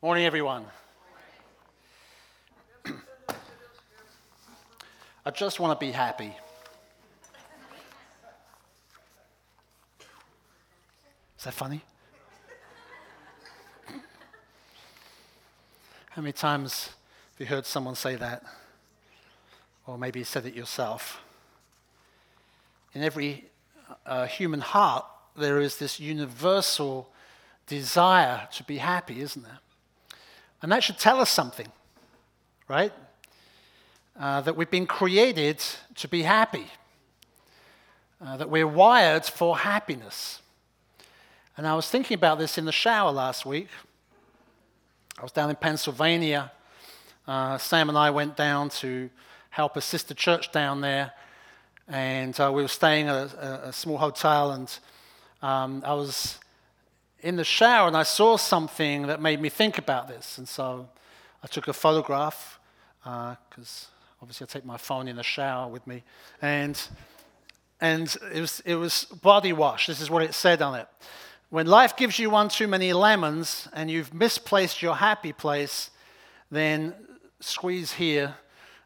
Morning, everyone. I just want to be happy. Is that funny? How many times have you heard someone say that? Or maybe you said it yourself. In every uh, human heart, there is this universal desire to be happy, isn't there? And that should tell us something, right? Uh, that we've been created to be happy, uh, that we're wired for happiness. And I was thinking about this in the shower last week. I was down in Pennsylvania. Uh, Sam and I went down to help a sister church down there. And uh, we were staying at a, a small hotel, and um, I was in the shower and I saw something that made me think about this. And so I took a photograph because uh, obviously I take my phone in the shower with me. And, and it, was, it was body wash. This is what it said on it. When life gives you one too many lemons and you've misplaced your happy place, then squeeze here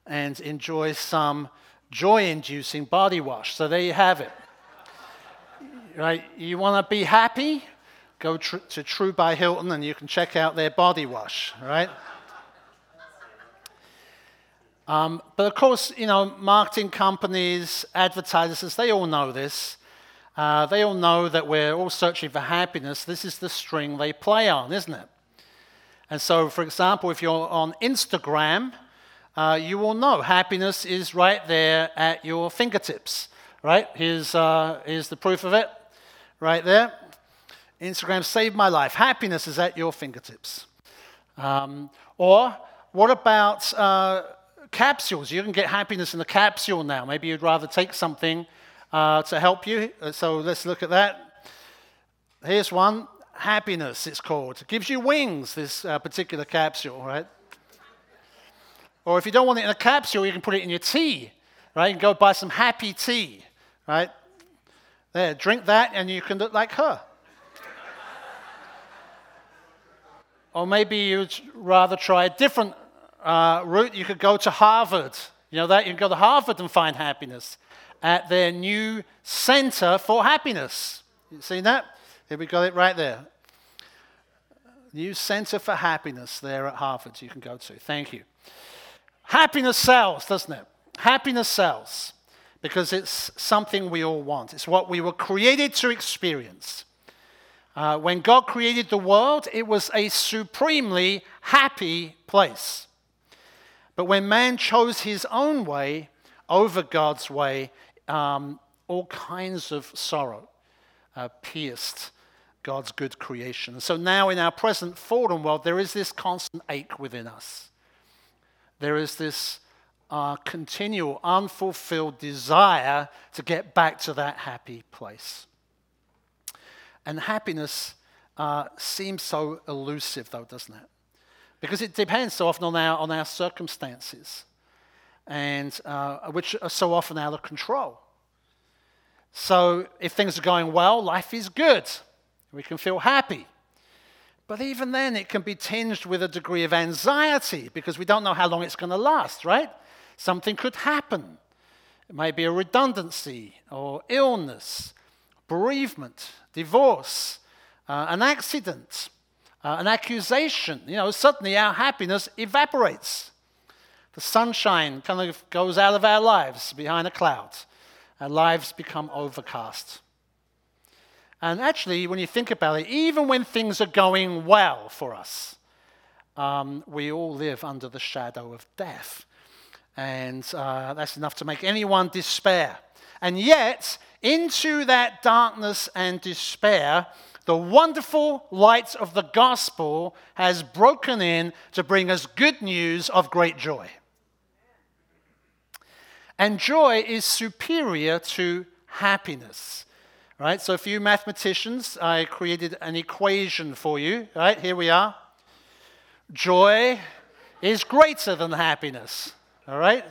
and enjoy some joy inducing body wash. So there you have it. Right? You want to be happy? Go tr- to Tru by Hilton and you can check out their body wash, right? Um, but of course, you know, marketing companies, advertisers, they all know this. Uh, they all know that we're all searching for happiness. This is the string they play on, isn't it? And so, for example, if you're on Instagram, uh, you will know happiness is right there at your fingertips, right? Here's, uh, here's the proof of it, right there. Instagram saved my life. Happiness is at your fingertips. Um, or what about uh, capsules? You can get happiness in a capsule now. Maybe you'd rather take something uh, to help you. Uh, so let's look at that. Here's one happiness, it's called. It gives you wings, this uh, particular capsule, right? Or if you don't want it in a capsule, you can put it in your tea, right? You can go buy some happy tea, right? There, drink that and you can look like her. Or maybe you'd rather try a different uh, route. You could go to Harvard. You know that? You can go to Harvard and find happiness at their new Center for Happiness. You seen that? Here we got it right there. New Center for Happiness there at Harvard you can go to. Thank you. Happiness sells, doesn't it? Happiness sells because it's something we all want. It's what we were created to experience. Uh, when God created the world, it was a supremely happy place. But when man chose his own way over God's way, um, all kinds of sorrow uh, pierced God's good creation. So now, in our present fallen world, there is this constant ache within us. There is this uh, continual, unfulfilled desire to get back to that happy place. And happiness uh, seems so elusive, though, doesn't it? Because it depends so often on our, on our circumstances, and uh, which are so often out of control. So, if things are going well, life is good. We can feel happy. But even then, it can be tinged with a degree of anxiety because we don't know how long it's going to last, right? Something could happen. It may be a redundancy or illness bereavement, divorce, uh, an accident, uh, an accusation. You know, suddenly our happiness evaporates. The sunshine kind of goes out of our lives behind a cloud. Our lives become overcast. And actually, when you think about it, even when things are going well for us, um, we all live under the shadow of death. And uh, that's enough to make anyone despair. And yet, into that darkness and despair, the wonderful light of the gospel has broken in to bring us good news of great joy. And joy is superior to happiness. Right? So, for you mathematicians, I created an equation for you. Right? Here we are. Joy is greater than happiness. All right?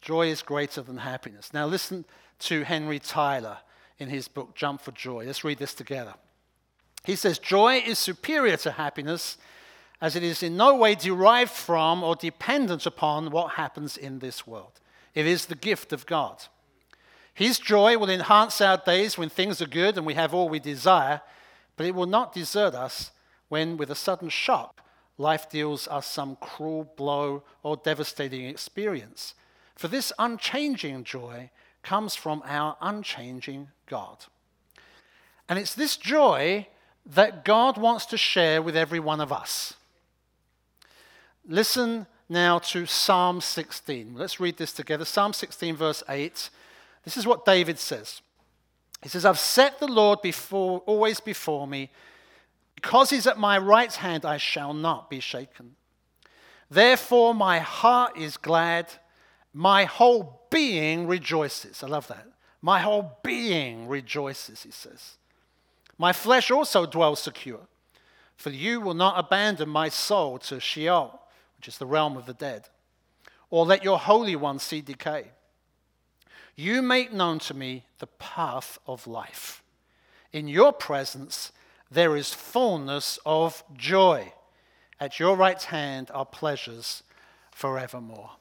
Joy is greater than happiness. Now, listen to Henry Tyler in his book Jump for Joy. Let's read this together. He says, Joy is superior to happiness as it is in no way derived from or dependent upon what happens in this world. It is the gift of God. His joy will enhance our days when things are good and we have all we desire, but it will not desert us when, with a sudden shock, life deals us some cruel blow or devastating experience. For this unchanging joy comes from our unchanging God. And it's this joy that God wants to share with every one of us. Listen now to Psalm 16. Let's read this together. Psalm 16, verse 8. This is what David says. He says, I've set the Lord before, always before me. Because he's at my right hand, I shall not be shaken. Therefore, my heart is glad, my whole being rejoices. I love that. My whole being rejoices, he says. My flesh also dwells secure, for you will not abandon my soul to Sheol, which is the realm of the dead, or let your Holy One see decay. You make known to me the path of life. In your presence, there is fullness of joy. At your right hand are pleasures forevermore.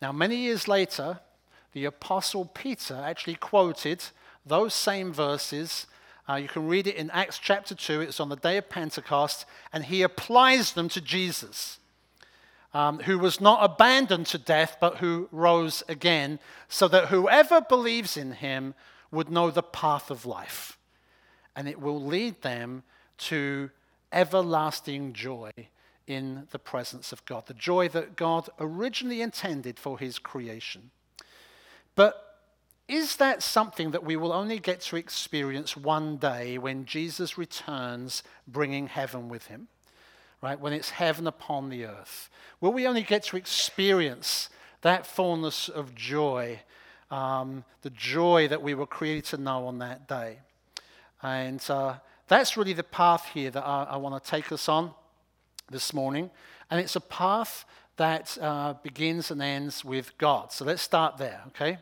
Now, many years later, the Apostle Peter actually quoted those same verses. Uh, you can read it in Acts chapter 2. It's on the day of Pentecost, and he applies them to Jesus, um, who was not abandoned to death, but who rose again, so that whoever believes in him would know the path of life and it will lead them to everlasting joy in the presence of God, the joy that God originally intended for his creation. But is that something that we will only get to experience one day when Jesus returns bringing heaven with him? Right? When it's heaven upon the earth? Will we only get to experience that fullness of joy, um, the joy that we were created to know on that day? And uh, that's really the path here that I, I want to take us on this morning. And it's a path that uh, begins and ends with God. So let's start there, okay?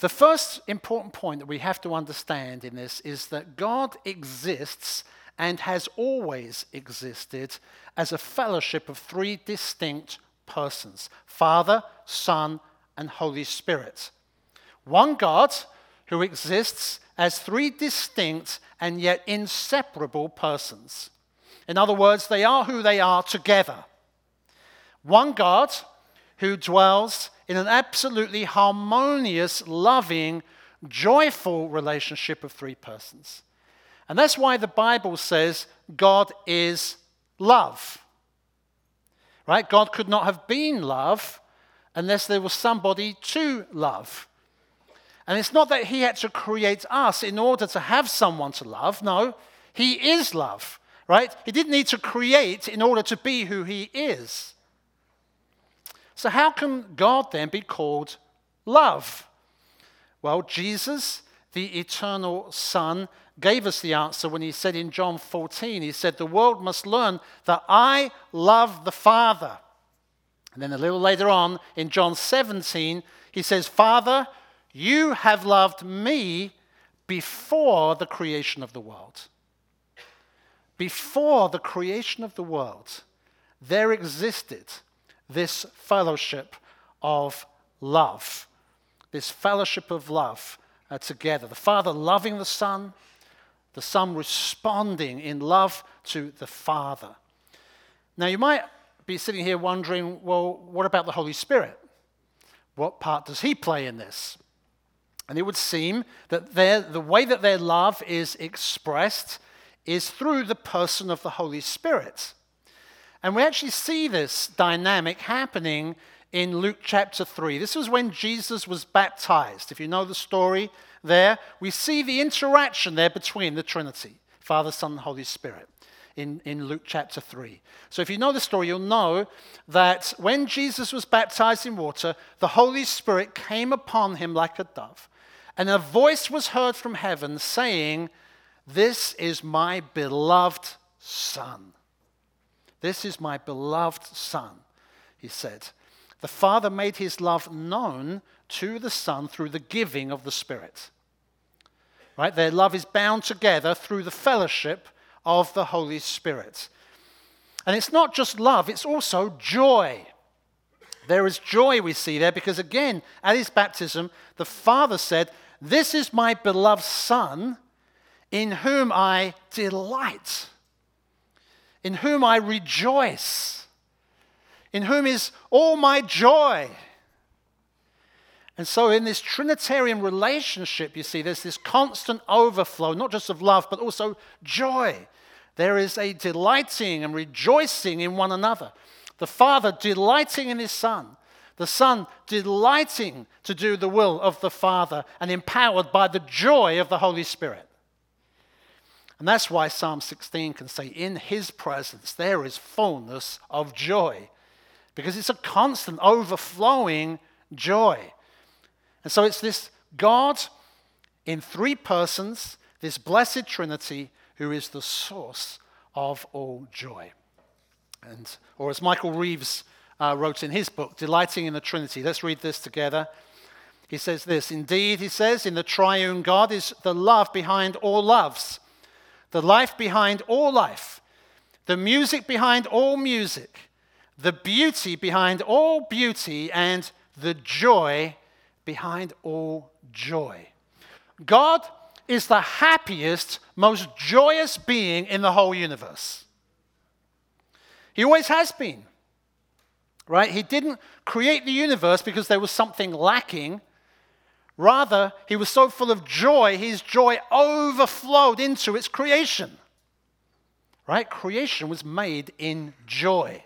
The first important point that we have to understand in this is that God exists and has always existed as a fellowship of three distinct persons Father, Son, and Holy Spirit. One God who exists as three distinct and yet inseparable persons. In other words, they are who they are together. One God who dwells in an absolutely harmonious, loving, joyful relationship of three persons. And that's why the Bible says God is love. Right? God could not have been love unless there was somebody to love. And it's not that he had to create us in order to have someone to love. No, he is love, right? He didn't need to create in order to be who he is. So, how can God then be called love? Well, Jesus, the eternal Son, gave us the answer when he said in John 14, he said, The world must learn that I love the Father. And then a little later on in John 17, he says, Father, you have loved me before the creation of the world. Before the creation of the world, there existed this fellowship of love, this fellowship of love uh, together. The Father loving the Son, the Son responding in love to the Father. Now, you might be sitting here wondering well, what about the Holy Spirit? What part does he play in this? And it would seem that the way that their love is expressed is through the person of the Holy Spirit. And we actually see this dynamic happening in Luke chapter 3. This was when Jesus was baptized. If you know the story there, we see the interaction there between the Trinity Father, Son, and Holy Spirit in, in Luke chapter 3. So if you know the story, you'll know that when Jesus was baptized in water, the Holy Spirit came upon him like a dove. And a voice was heard from heaven saying, This is my beloved Son. This is my beloved Son, he said. The Father made his love known to the Son through the giving of the Spirit. Right? Their love is bound together through the fellowship of the Holy Spirit. And it's not just love, it's also joy. There is joy we see there because, again, at his baptism, the Father said, This is my beloved Son in whom I delight, in whom I rejoice, in whom is all my joy. And so, in this Trinitarian relationship, you see, there's this constant overflow, not just of love, but also joy. There is a delighting and rejoicing in one another. The Father delighting in His Son, the Son delighting to do the will of the Father and empowered by the joy of the Holy Spirit. And that's why Psalm 16 can say, In His presence there is fullness of joy, because it's a constant overflowing joy. And so it's this God in three persons, this blessed Trinity, who is the source of all joy. And, or as Michael Reeves uh, wrote in his book, Delighting in the Trinity. Let's read this together. He says this Indeed, he says, in the triune God is the love behind all loves, the life behind all life, the music behind all music, the beauty behind all beauty, and the joy behind all joy. God is the happiest, most joyous being in the whole universe. He always has been. Right? He didn't create the universe because there was something lacking. Rather, he was so full of joy, his joy overflowed into its creation. Right? Creation was made in joy.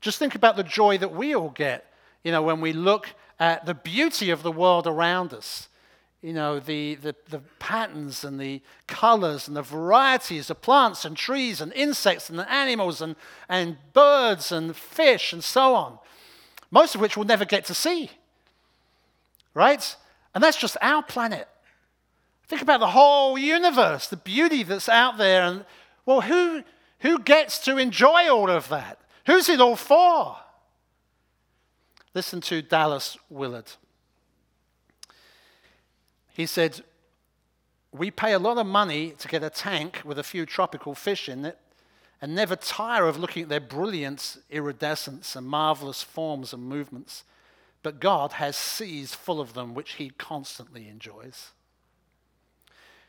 Just think about the joy that we all get, you know, when we look at the beauty of the world around us you know, the, the, the, patterns and the colors and the varieties of plants and trees and insects and animals and, and birds and fish and so on, most of which we'll never get to see. Right? And that's just our planet. Think about the whole universe, the beauty that's out there. And, well, who, who gets to enjoy all of that? Who's it all for? Listen to Dallas Willard. He said, We pay a lot of money to get a tank with a few tropical fish in it and never tire of looking at their brilliance, iridescence, and marvelous forms and movements. But God has seas full of them, which He constantly enjoys.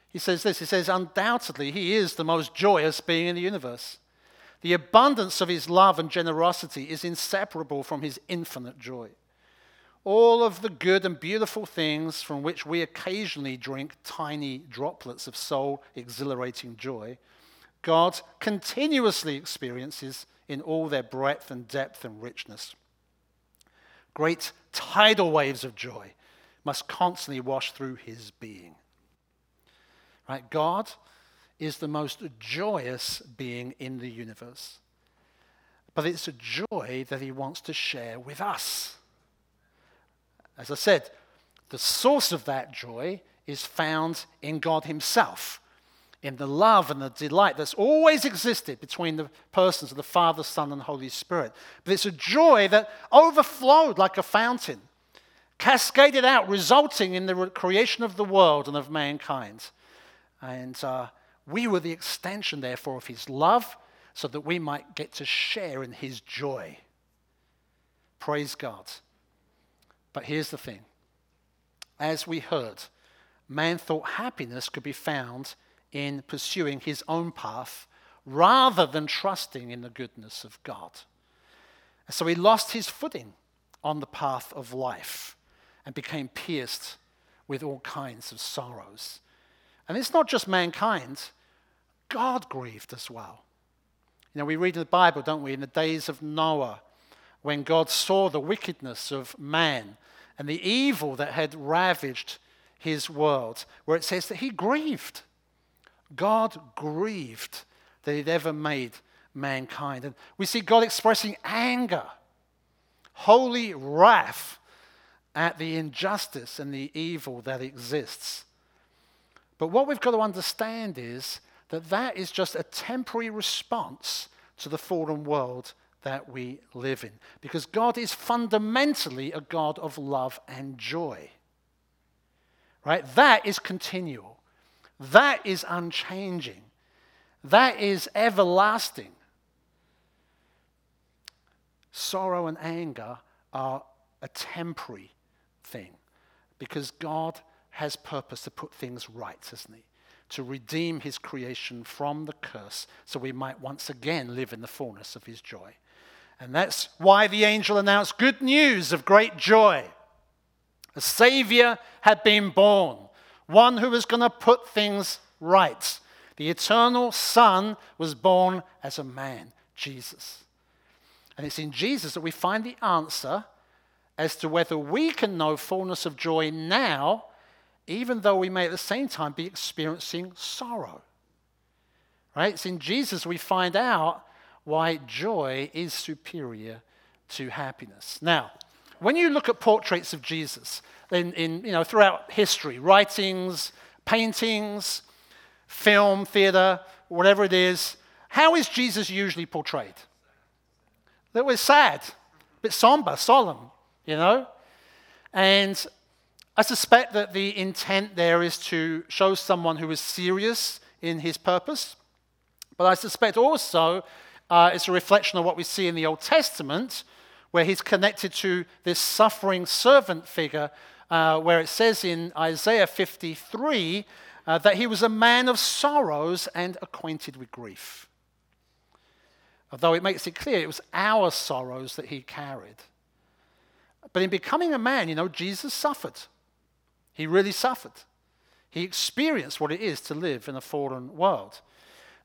He says this He says, Undoubtedly, He is the most joyous being in the universe. The abundance of His love and generosity is inseparable from His infinite joy all of the good and beautiful things from which we occasionally drink tiny droplets of soul exhilarating joy, God continuously experiences in all their breadth and depth and richness. Great tidal waves of joy must constantly wash through his being. Right? God is the most joyous being in the universe. But it's a joy that he wants to share with us. As I said, the source of that joy is found in God Himself, in the love and the delight that's always existed between the persons of the Father, Son, and Holy Spirit. But it's a joy that overflowed like a fountain, cascaded out, resulting in the creation of the world and of mankind. And uh, we were the extension, therefore, of His love so that we might get to share in His joy. Praise God. But here's the thing as we heard, man thought happiness could be found in pursuing his own path rather than trusting in the goodness of God. And so he lost his footing on the path of life and became pierced with all kinds of sorrows. And it's not just mankind, God grieved as well. You know, we read in the Bible, don't we, in the days of Noah, when God saw the wickedness of man and the evil that had ravaged his world, where it says that he grieved. God grieved that he'd ever made mankind. And we see God expressing anger, holy wrath at the injustice and the evil that exists. But what we've got to understand is that that is just a temporary response to the fallen world that we live in. Because God is fundamentally a God of love and joy. right? That is continual. That is unchanging. That is everlasting. Sorrow and anger are a temporary thing because God has purpose to put things right, hasn't He? To redeem His creation from the curse so we might once again live in the fullness of His joy. And that's why the angel announced good news of great joy. A Savior had been born, one who was going to put things right. The eternal Son was born as a man, Jesus. And it's in Jesus that we find the answer as to whether we can know fullness of joy now, even though we may at the same time be experiencing sorrow. Right? It's in Jesus we find out why joy is superior to happiness. Now, when you look at portraits of Jesus in, in, you know, throughout history, writings, paintings, film, theater, whatever it is, how is Jesus usually portrayed? That was sad, a bit somber, solemn, you know? And I suspect that the intent there is to show someone who is serious in his purpose. But I suspect also uh, it's a reflection of what we see in the Old Testament, where he's connected to this suffering servant figure, uh, where it says in Isaiah 53 uh, that he was a man of sorrows and acquainted with grief. Although it makes it clear it was our sorrows that he carried. But in becoming a man, you know, Jesus suffered. He really suffered. He experienced what it is to live in a fallen world.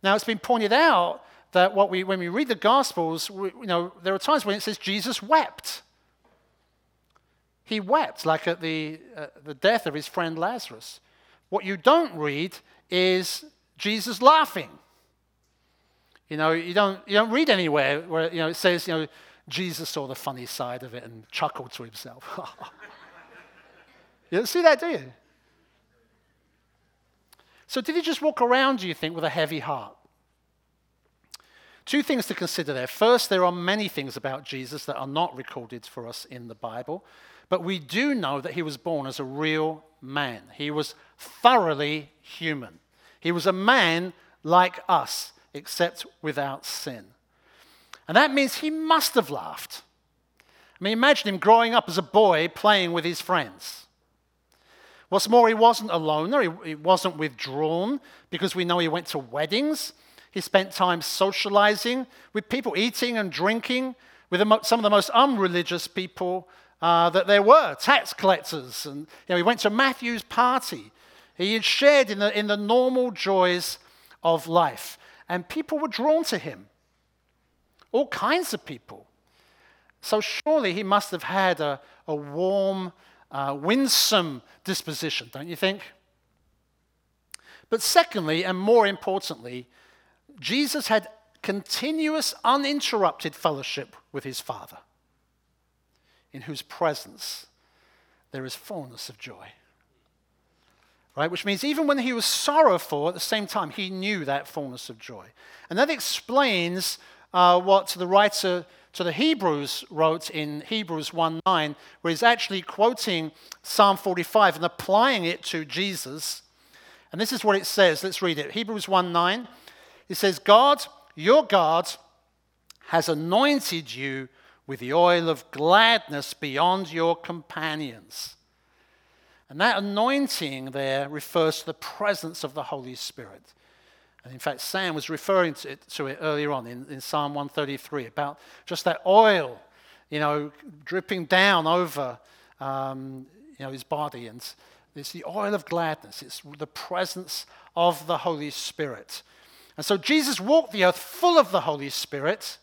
Now, it's been pointed out that what we, when we read the Gospels, we, you know, there are times when it says Jesus wept. He wept, like at the, uh, the death of his friend Lazarus. What you don't read is Jesus laughing. You know, you don't, you don't read anywhere where you know, it says, you know, Jesus saw the funny side of it and chuckled to himself. you don't see that, do you? So, did he just walk around, do you think, with a heavy heart? Two things to consider there. First, there are many things about Jesus that are not recorded for us in the Bible, but we do know that he was born as a real man. He was thoroughly human. He was a man like us, except without sin. And that means he must have laughed. I mean, imagine him growing up as a boy playing with his friends. What's more, he wasn't a loner, he, wasn't withdrawn because we know he went to weddings. He spent time socializing with people, eating and drinking with some of the most unreligious people uh, that there were, tax collectors. And you know, he went to Matthew's party. He had shared in the, in the normal joys of life. And people were drawn to him. All kinds of people. So surely he must have had a, a warm, uh, winsome disposition, don't you think? But secondly, and more importantly, Jesus had continuous, uninterrupted fellowship with his Father, in whose presence there is fullness of joy. Right? Which means even when he was sorrowful, at the same time, he knew that fullness of joy. And that explains uh, what the writer to the Hebrews wrote in Hebrews 1 9, where he's actually quoting Psalm 45 and applying it to Jesus. And this is what it says. Let's read it. Hebrews 1 9. It says, God, your God, has anointed you with the oil of gladness beyond your companions. And that anointing there refers to the presence of the Holy Spirit. And in fact, Sam was referring to it, to it earlier on in, in Psalm 133 about just that oil, you know, dripping down over um, you know, his body. And it's the oil of gladness, it's the presence of the Holy Spirit. And so Jesus walked the earth full of the Holy Spirit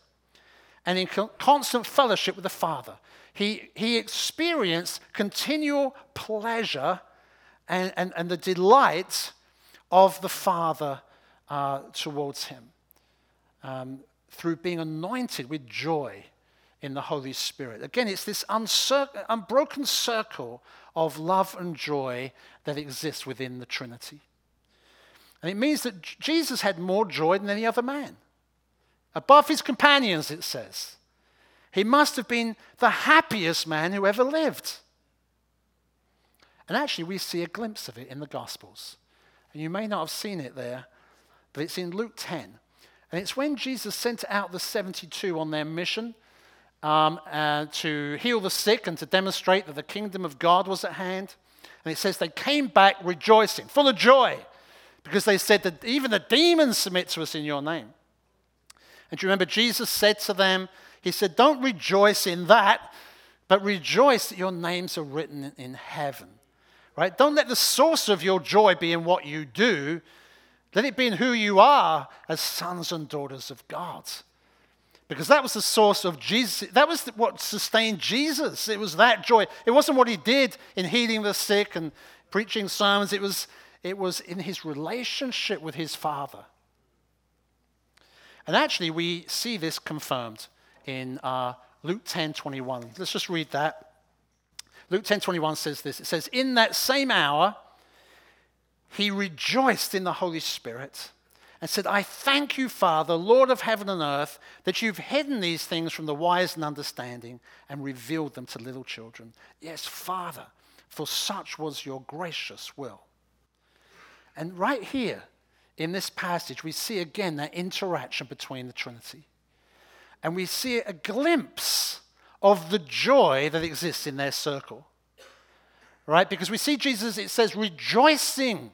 and in constant fellowship with the Father. He, he experienced continual pleasure and, and, and the delight of the Father uh, towards him um, through being anointed with joy in the Holy Spirit. Again, it's this uncir- unbroken circle of love and joy that exists within the Trinity. And it means that Jesus had more joy than any other man. Above his companions, it says. He must have been the happiest man who ever lived. And actually, we see a glimpse of it in the Gospels. And you may not have seen it there, but it's in Luke 10. And it's when Jesus sent out the 72 on their mission um, uh, to heal the sick and to demonstrate that the kingdom of God was at hand. And it says they came back rejoicing, full of joy, because they said that even the demons submit to us in your name. And you remember Jesus said to them, He said, Don't rejoice in that, but rejoice that your names are written in heaven. Right? Don't let the source of your joy be in what you do. Let it be in who you are as sons and daughters of God. Because that was the source of Jesus. That was what sustained Jesus. It was that joy. It wasn't what he did in healing the sick and preaching sermons. It was, it was in his relationship with his Father. And actually, we see this confirmed in uh, Luke 10 21. Let's just read that. Luke 10 21 says this it says, In that same hour, he rejoiced in the Holy Spirit and said, I thank you, Father, Lord of heaven and earth, that you've hidden these things from the wise and understanding and revealed them to little children. Yes, Father, for such was your gracious will. And right here in this passage, we see again that interaction between the Trinity. And we see a glimpse of the joy that exists in their circle. Right? Because we see Jesus, it says, rejoicing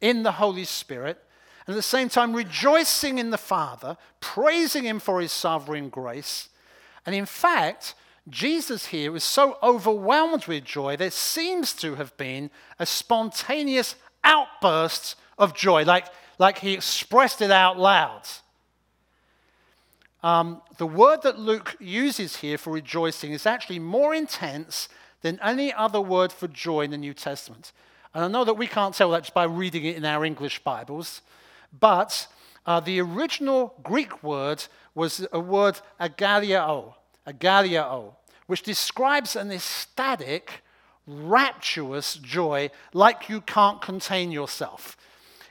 in the Holy Spirit, and at the same time rejoicing in the Father, praising Him for His sovereign grace. And in fact, Jesus here is so overwhelmed with joy, there seems to have been a spontaneous outburst of joy, like, like he expressed it out loud. Um, the word that Luke uses here for rejoicing is actually more intense than any other word for joy in the New Testament. And I know that we can't tell that just by reading it in our English Bibles, but uh, the original Greek word was a word agalliao, agalliao, which describes an ecstatic, rapturous joy like you can't contain yourself.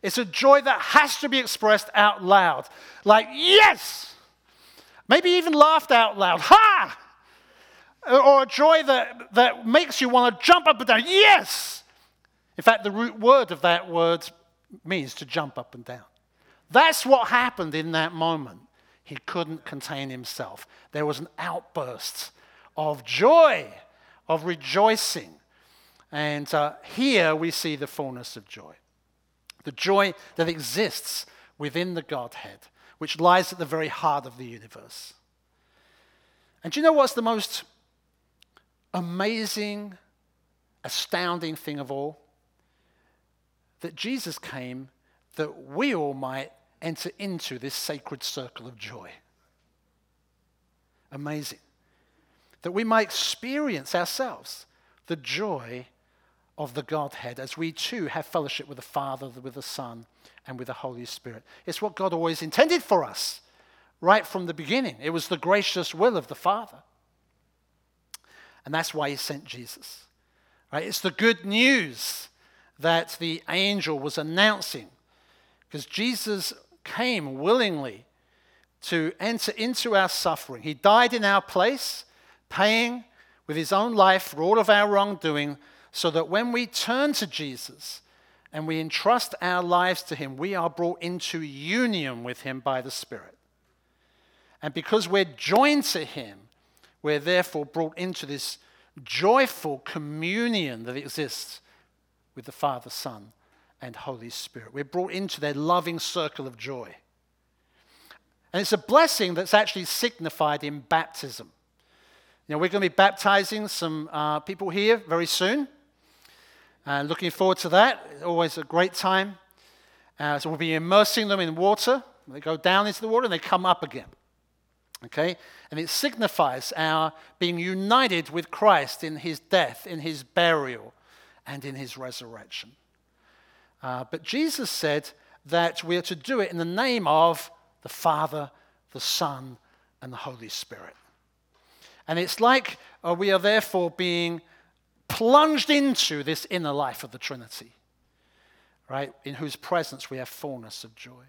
It's a joy that has to be expressed out loud, like, yes! Maybe even laughed out loud, ha! Or a joy that, that makes you want to jump up and down, yes! In fact, the root word of that word means to jump up and down. That's what happened in that moment. He couldn't contain himself. There was an outburst of joy, of rejoicing. And uh, here we see the fullness of joy. The joy that exists within the Godhead, which lies at the very heart of the universe. And do you know what's the most amazing, astounding thing of all? that Jesus came that we all might enter into this sacred circle of joy. Amazing. That we might experience ourselves the joy of the Godhead as we too have fellowship with the Father, with the Son, and with the Holy Spirit. It's what God always intended for us right from the beginning. It was the gracious will of the Father. And that's why He sent Jesus. Right? It's the good news that the angel was announcing. Because Jesus came willingly to enter into our suffering. He died in our place, paying with his own life for all of our wrongdoing, so that when we turn to Jesus and we entrust our lives to him, we are brought into union with him by the Spirit. And because we're joined to him, we're therefore brought into this joyful communion that exists with the Father, Son, and Holy Spirit. We're brought into their loving circle of joy. And it's a blessing that's actually signified in baptism. You know, we're going to be baptizing some uh, people here very soon. Uh, looking forward to that. Always a great time. Uh, so we'll be immersing them in water. They go down into the water and they come up again. Okay? And it signifies our being united with Christ in his death, in his burial, and in his resurrection. Uh, but Jesus said that we are to do it in the name of the Father, the Son, and the Holy Spirit. And it's like uh, we are therefore being plunged into this inner life of the Trinity, right? In whose presence we have fullness of joy.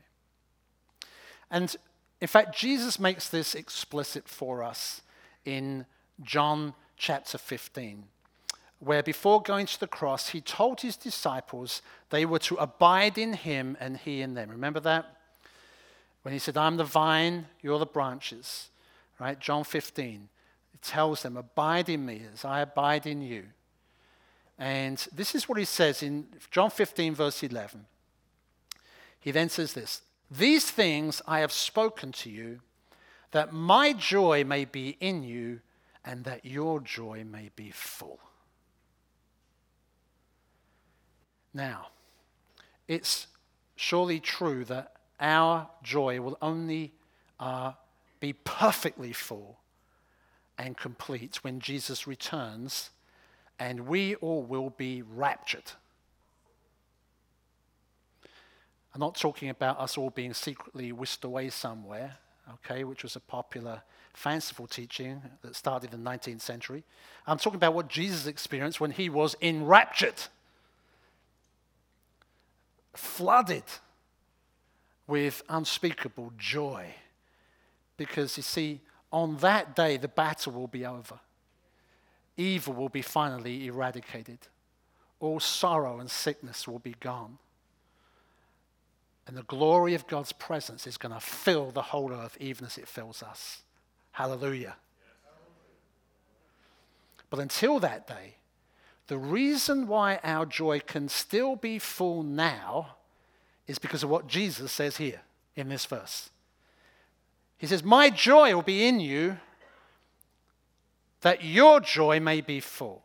And in fact, Jesus makes this explicit for us in John chapter 15 where before going to the cross, he told his disciples they were to abide in him and he in them. Remember that? When he said, I'm the vine, you're the branches, right? John 15. It tells them, Abide in me as I abide in you. And this is what he says in John 15, verse 11. He then says this These things I have spoken to you, that my joy may be in you, and that your joy may be full. Now, it's surely true that our joy will only uh, be perfectly full and complete when Jesus returns, and we all will be raptured. I'm not talking about us all being secretly whisked away somewhere, okay, which was a popular fanciful teaching that started in the 19th century. I'm talking about what Jesus experienced when he was enraptured flooded with unspeakable joy. Because you see, on that day, the battle will be over. Evil will be finally eradicated. All sorrow and sickness will be gone. And the glory of God's presence is going to fill the whole earth, even as it fills us. Hallelujah. But until that day, the reason why our joy can still be full now is because of what Jesus says here in this verse. He says, My joy will be in you, that your joy may be full.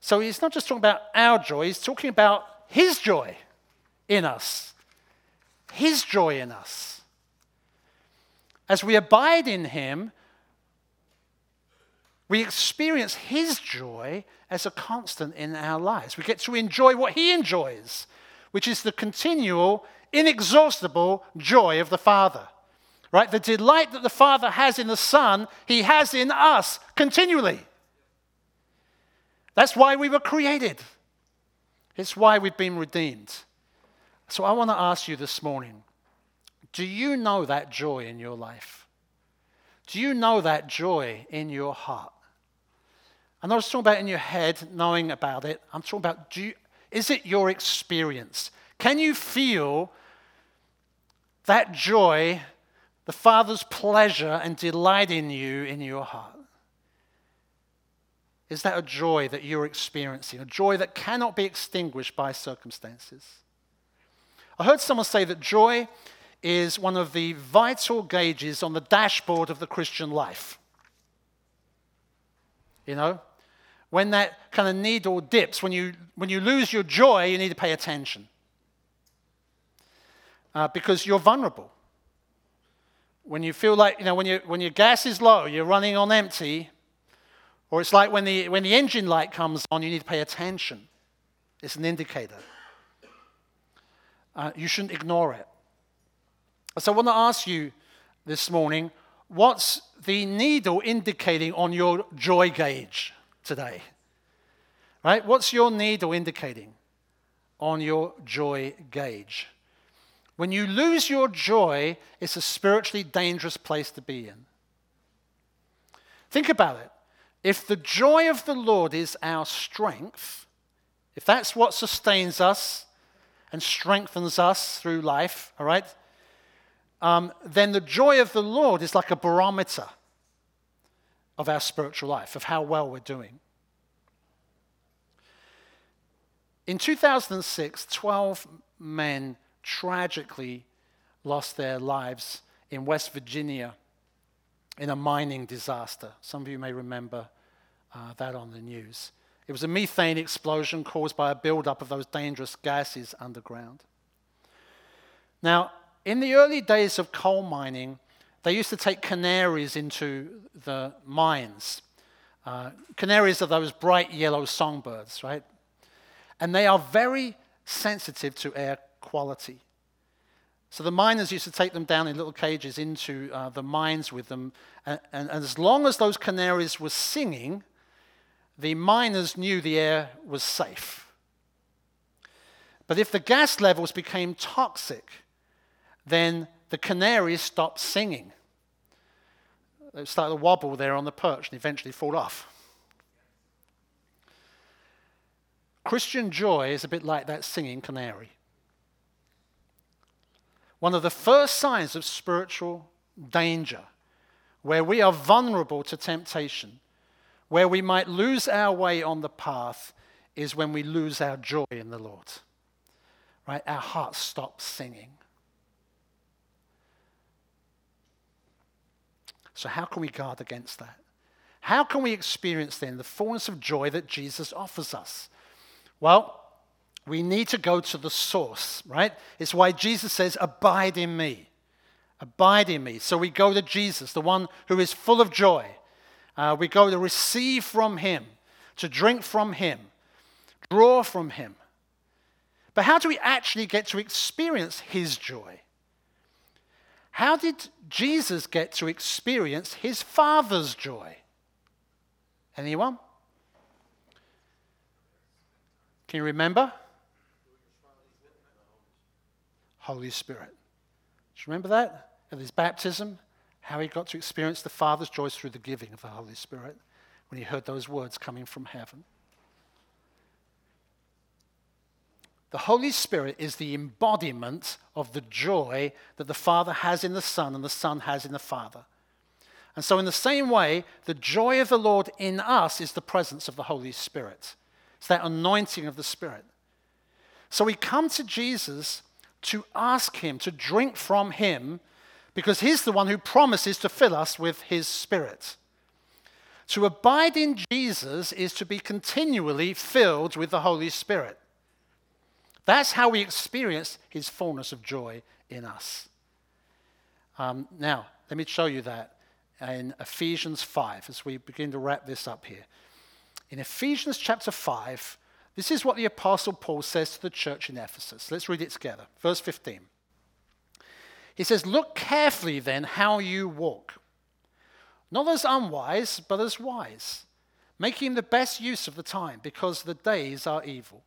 So he's not just talking about our joy, he's talking about his joy in us. His joy in us. As we abide in him, we experience His joy as a constant in our lives. We get to enjoy what He enjoys, which is the continual, inexhaustible joy of the Father. Right? The delight that the Father has in the Son, He has in us continually. That's why we were created. It's why we've been redeemed. So I want to ask you this morning do you know that joy in your life? Do you know that joy in your heart? I'm not just talking about in your head, knowing about it. I'm talking about you, is it your experience? Can you feel that joy, the Father's pleasure and delight in you in your heart? Is that a joy that you're experiencing? A joy that cannot be extinguished by circumstances? I heard someone say that joy is one of the vital gauges on the dashboard of the Christian life. You know, when that kind of needle dips, when you, when you lose your joy, you need to pay attention. Uh, because you're vulnerable. When you feel like, you know, when, you, when your gas is low, you're running on empty, or it's like when the, when the engine light comes on, you need to pay attention. It's an indicator. Uh, you shouldn't ignore it. So I want to ask you this morning what's the needle indicating on your joy gauge? today? Right? What's your needle indicating on your joy gauge? When you lose your joy, it's a spiritually dangerous place to be in. Think about it. If the joy of the Lord is our strength, if that's what sustains us and strengthens us through life, all right, um, then the joy of the Lord is like a barometer of our spiritual life, of how well we're doing. In 2006, 12 men tragically lost their lives in West Virginia in a mining disaster. Some of you may remember uh, that on the news. It was a methane explosion caused by a buildup of those dangerous gases underground. Now, in the early days of coal mining, they used to take canaries into the mines. Uh, canaries are those bright yellow songbirds, right? And they are very sensitive to air quality. So the miners used to take them down in little cages into uh, the mines with them. And, and, and as long as those canaries were singing, the miners knew the air was safe. But if the gas levels became toxic, then the canaries stopped singing. They started to wobble there on the perch and eventually fall off. Christian joy is a bit like that singing canary. One of the first signs of spiritual danger, where we are vulnerable to temptation, where we might lose our way on the path, is when we lose our joy in the Lord. Right? Our hearts stop singing. So, how can we guard against that? How can we experience then the fullness of joy that Jesus offers us? Well, we need to go to the source, right? It's why Jesus says, Abide in me. Abide in me. So we go to Jesus, the one who is full of joy. Uh, we go to receive from him, to drink from him, draw from him. But how do we actually get to experience his joy? How did Jesus get to experience his Father's joy? Anyone? Can you remember? Holy Spirit. Do you remember that? At his baptism, how he got to experience the Father's joy through the giving of the Holy Spirit when he heard those words coming from heaven. The Holy Spirit is the embodiment of the joy that the Father has in the Son and the Son has in the Father. And so, in the same way, the joy of the Lord in us is the presence of the Holy Spirit. It's that anointing of the Spirit. So, we come to Jesus to ask Him, to drink from Him, because He's the one who promises to fill us with His Spirit. To abide in Jesus is to be continually filled with the Holy Spirit. That's how we experience his fullness of joy in us. Um, now, let me show you that in Ephesians 5 as we begin to wrap this up here. In Ephesians chapter 5, this is what the Apostle Paul says to the church in Ephesus. Let's read it together. Verse 15. He says, Look carefully then how you walk, not as unwise, but as wise, making the best use of the time, because the days are evil.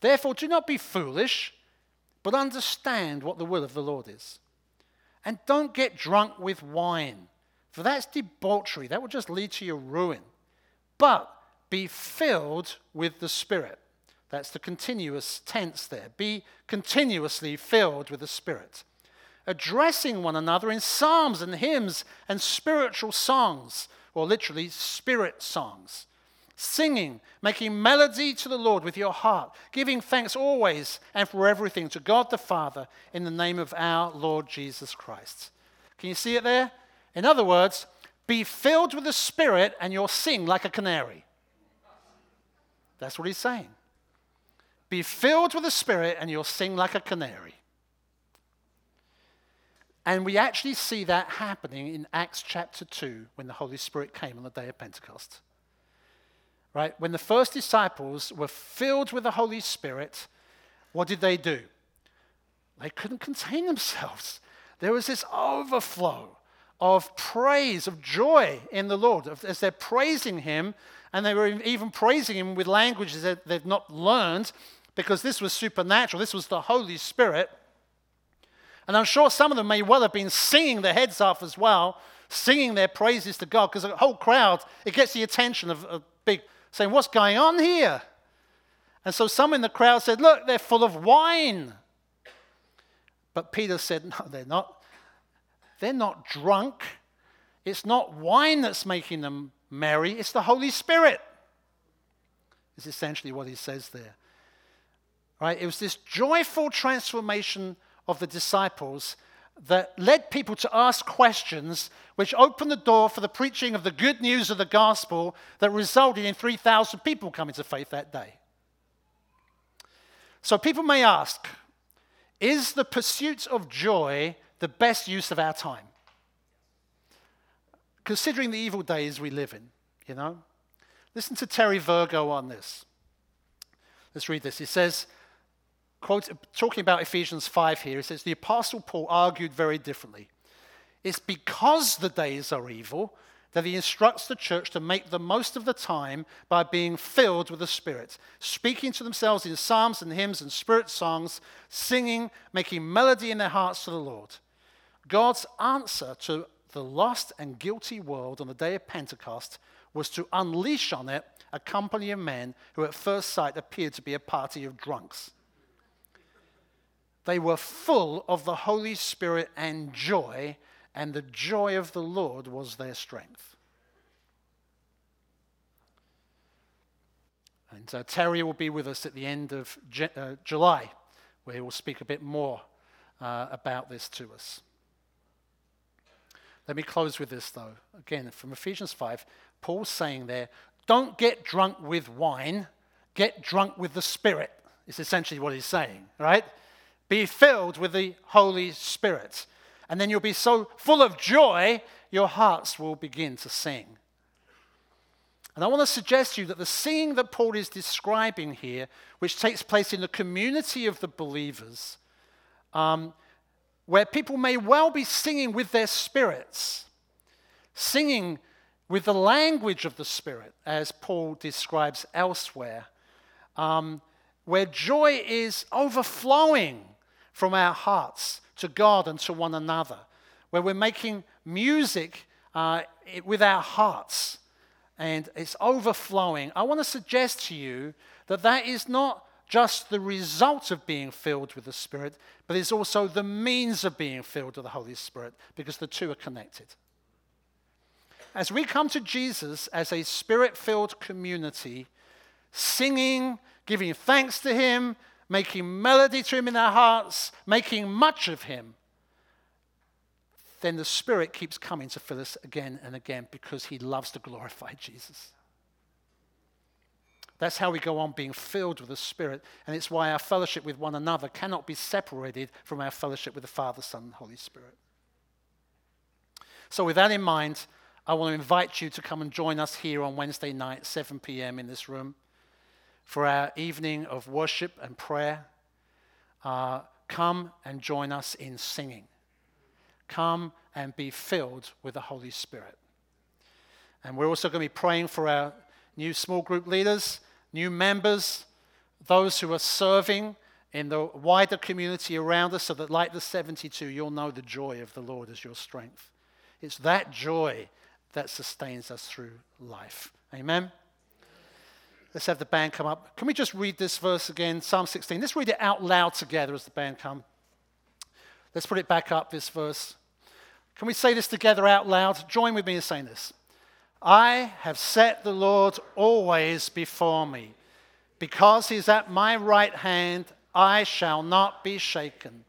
Therefore, do not be foolish, but understand what the will of the Lord is. And don't get drunk with wine, for that's debauchery. That will just lead to your ruin. But be filled with the Spirit. That's the continuous tense there. Be continuously filled with the Spirit. Addressing one another in psalms and hymns and spiritual songs, or literally spirit songs singing, making melody to the Lord with your heart, giving thanks always and for everything to God the Father in the name of our Lord Jesus Christ. Can you see it there? In other words, be filled with the Spirit and you'll sing like a canary. That's what he's saying. Be filled with the Spirit and you'll sing like a canary. And we actually see that happening in Acts chapter 2 when the Holy Spirit came on the day of Pentecost. Right? When the first disciples were filled with the Holy Spirit, what did they do? They couldn't contain themselves. There was this overflow of praise, of joy in the Lord as they're praising Him, and they were even praising Him with languages that they'd not learned because this was supernatural. This was the Holy Spirit. And I'm sure some of them may well have been singing their heads off as well, singing their praises to God because the whole crowd, it gets the attention of a big saying, What's going on here? And so some in the crowd said, Look, they're full of wine. But Peter said, No, they're not. They're not drunk. It's not wine that's making them merry, it's the Holy Spirit. Is essentially what he says there. Right? It was this joyful transformation of the disciples that led people to ask questions, which opened the door for the preaching of the good news of the gospel that resulted in 3,000 people coming to faith that day. So people may ask Is the pursuit of joy the best use of our time? Considering the evil days we live in, you know? Listen to Terry Virgo on this. Let's read this. He says, quote, talking about Ephesians 5 here, he says, The Apostle Paul argued very differently. It's because the days are evil that he instructs the church to make the most of the time by being filled with the Spirit, speaking to themselves in psalms and hymns and spirit songs, singing, making melody in their hearts to the Lord. God's answer to the lost and guilty world on the day of Pentecost was to unleash on it a company of men who at first sight appeared to be a party of drunks. They were full of the Holy Spirit and joy, and the joy of the Lord was their strength. And uh, Terry will be with us at the end of uh, July, where he will speak a bit more uh, about this to us. Let me close with this, though. Again, from Ephesians 5, Paul's saying there, don't get drunk with wine, get drunk with the Spirit, is essentially what he's saying, right? Be filled with the Holy Spirit. And then you'll be so full of joy, your hearts will begin to sing. And I want to suggest to you that the singing that Paul is describing here, which takes place in the community of the believers, um, where people may well be singing with their spirits, singing with the language of the Spirit, as Paul describes elsewhere, um, where joy is overflowing from our hearts to God and to one another, where we're making music uh, with our hearts and it's overflowing. I want to suggest to you that that is not just the result of being filled with the Spirit, but it's also the means of being filled with the Holy Spirit because the two are connected. As we come to Jesus as a spirit filled community, singing, giving thanks to Him, making melody to Him in our hearts, making much of Him, then the Spirit keeps coming to fill us again and again because He loves to glorify Jesus. That's how we go on being filled with the Spirit. And it's why our fellowship with one another cannot be separated from our fellowship with the Father, Son, and Holy Spirit. So, with that in mind, I want to invite you to come and join us here on Wednesday night, 7 p.m., in this room for our evening of worship and prayer. Uh, come and join us in singing. Come and be filled with the Holy Spirit. And we're also going to be praying for our new small group leaders new members, those who are serving in the wider community around us, so that, like the 72, you'll know the joy of the Lord as your strength. It's that joy that sustains us through life. Amen. Let's have the band come up. Can we just read this verse again? Psalm 16. Let's read it out loud together as the band come. Let's put it back up, this verse. Can we say this together out loud? Join with me in saying this. I have set the Lord always before me. Because he's at my right hand, I shall not be shaken.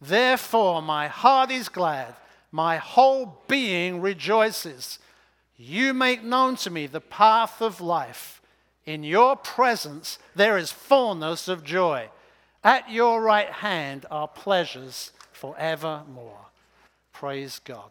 Therefore, my heart is glad, my whole being rejoices. You make known to me the path of life. In your presence, there is fullness of joy. At your right hand are pleasures forevermore. Praise God.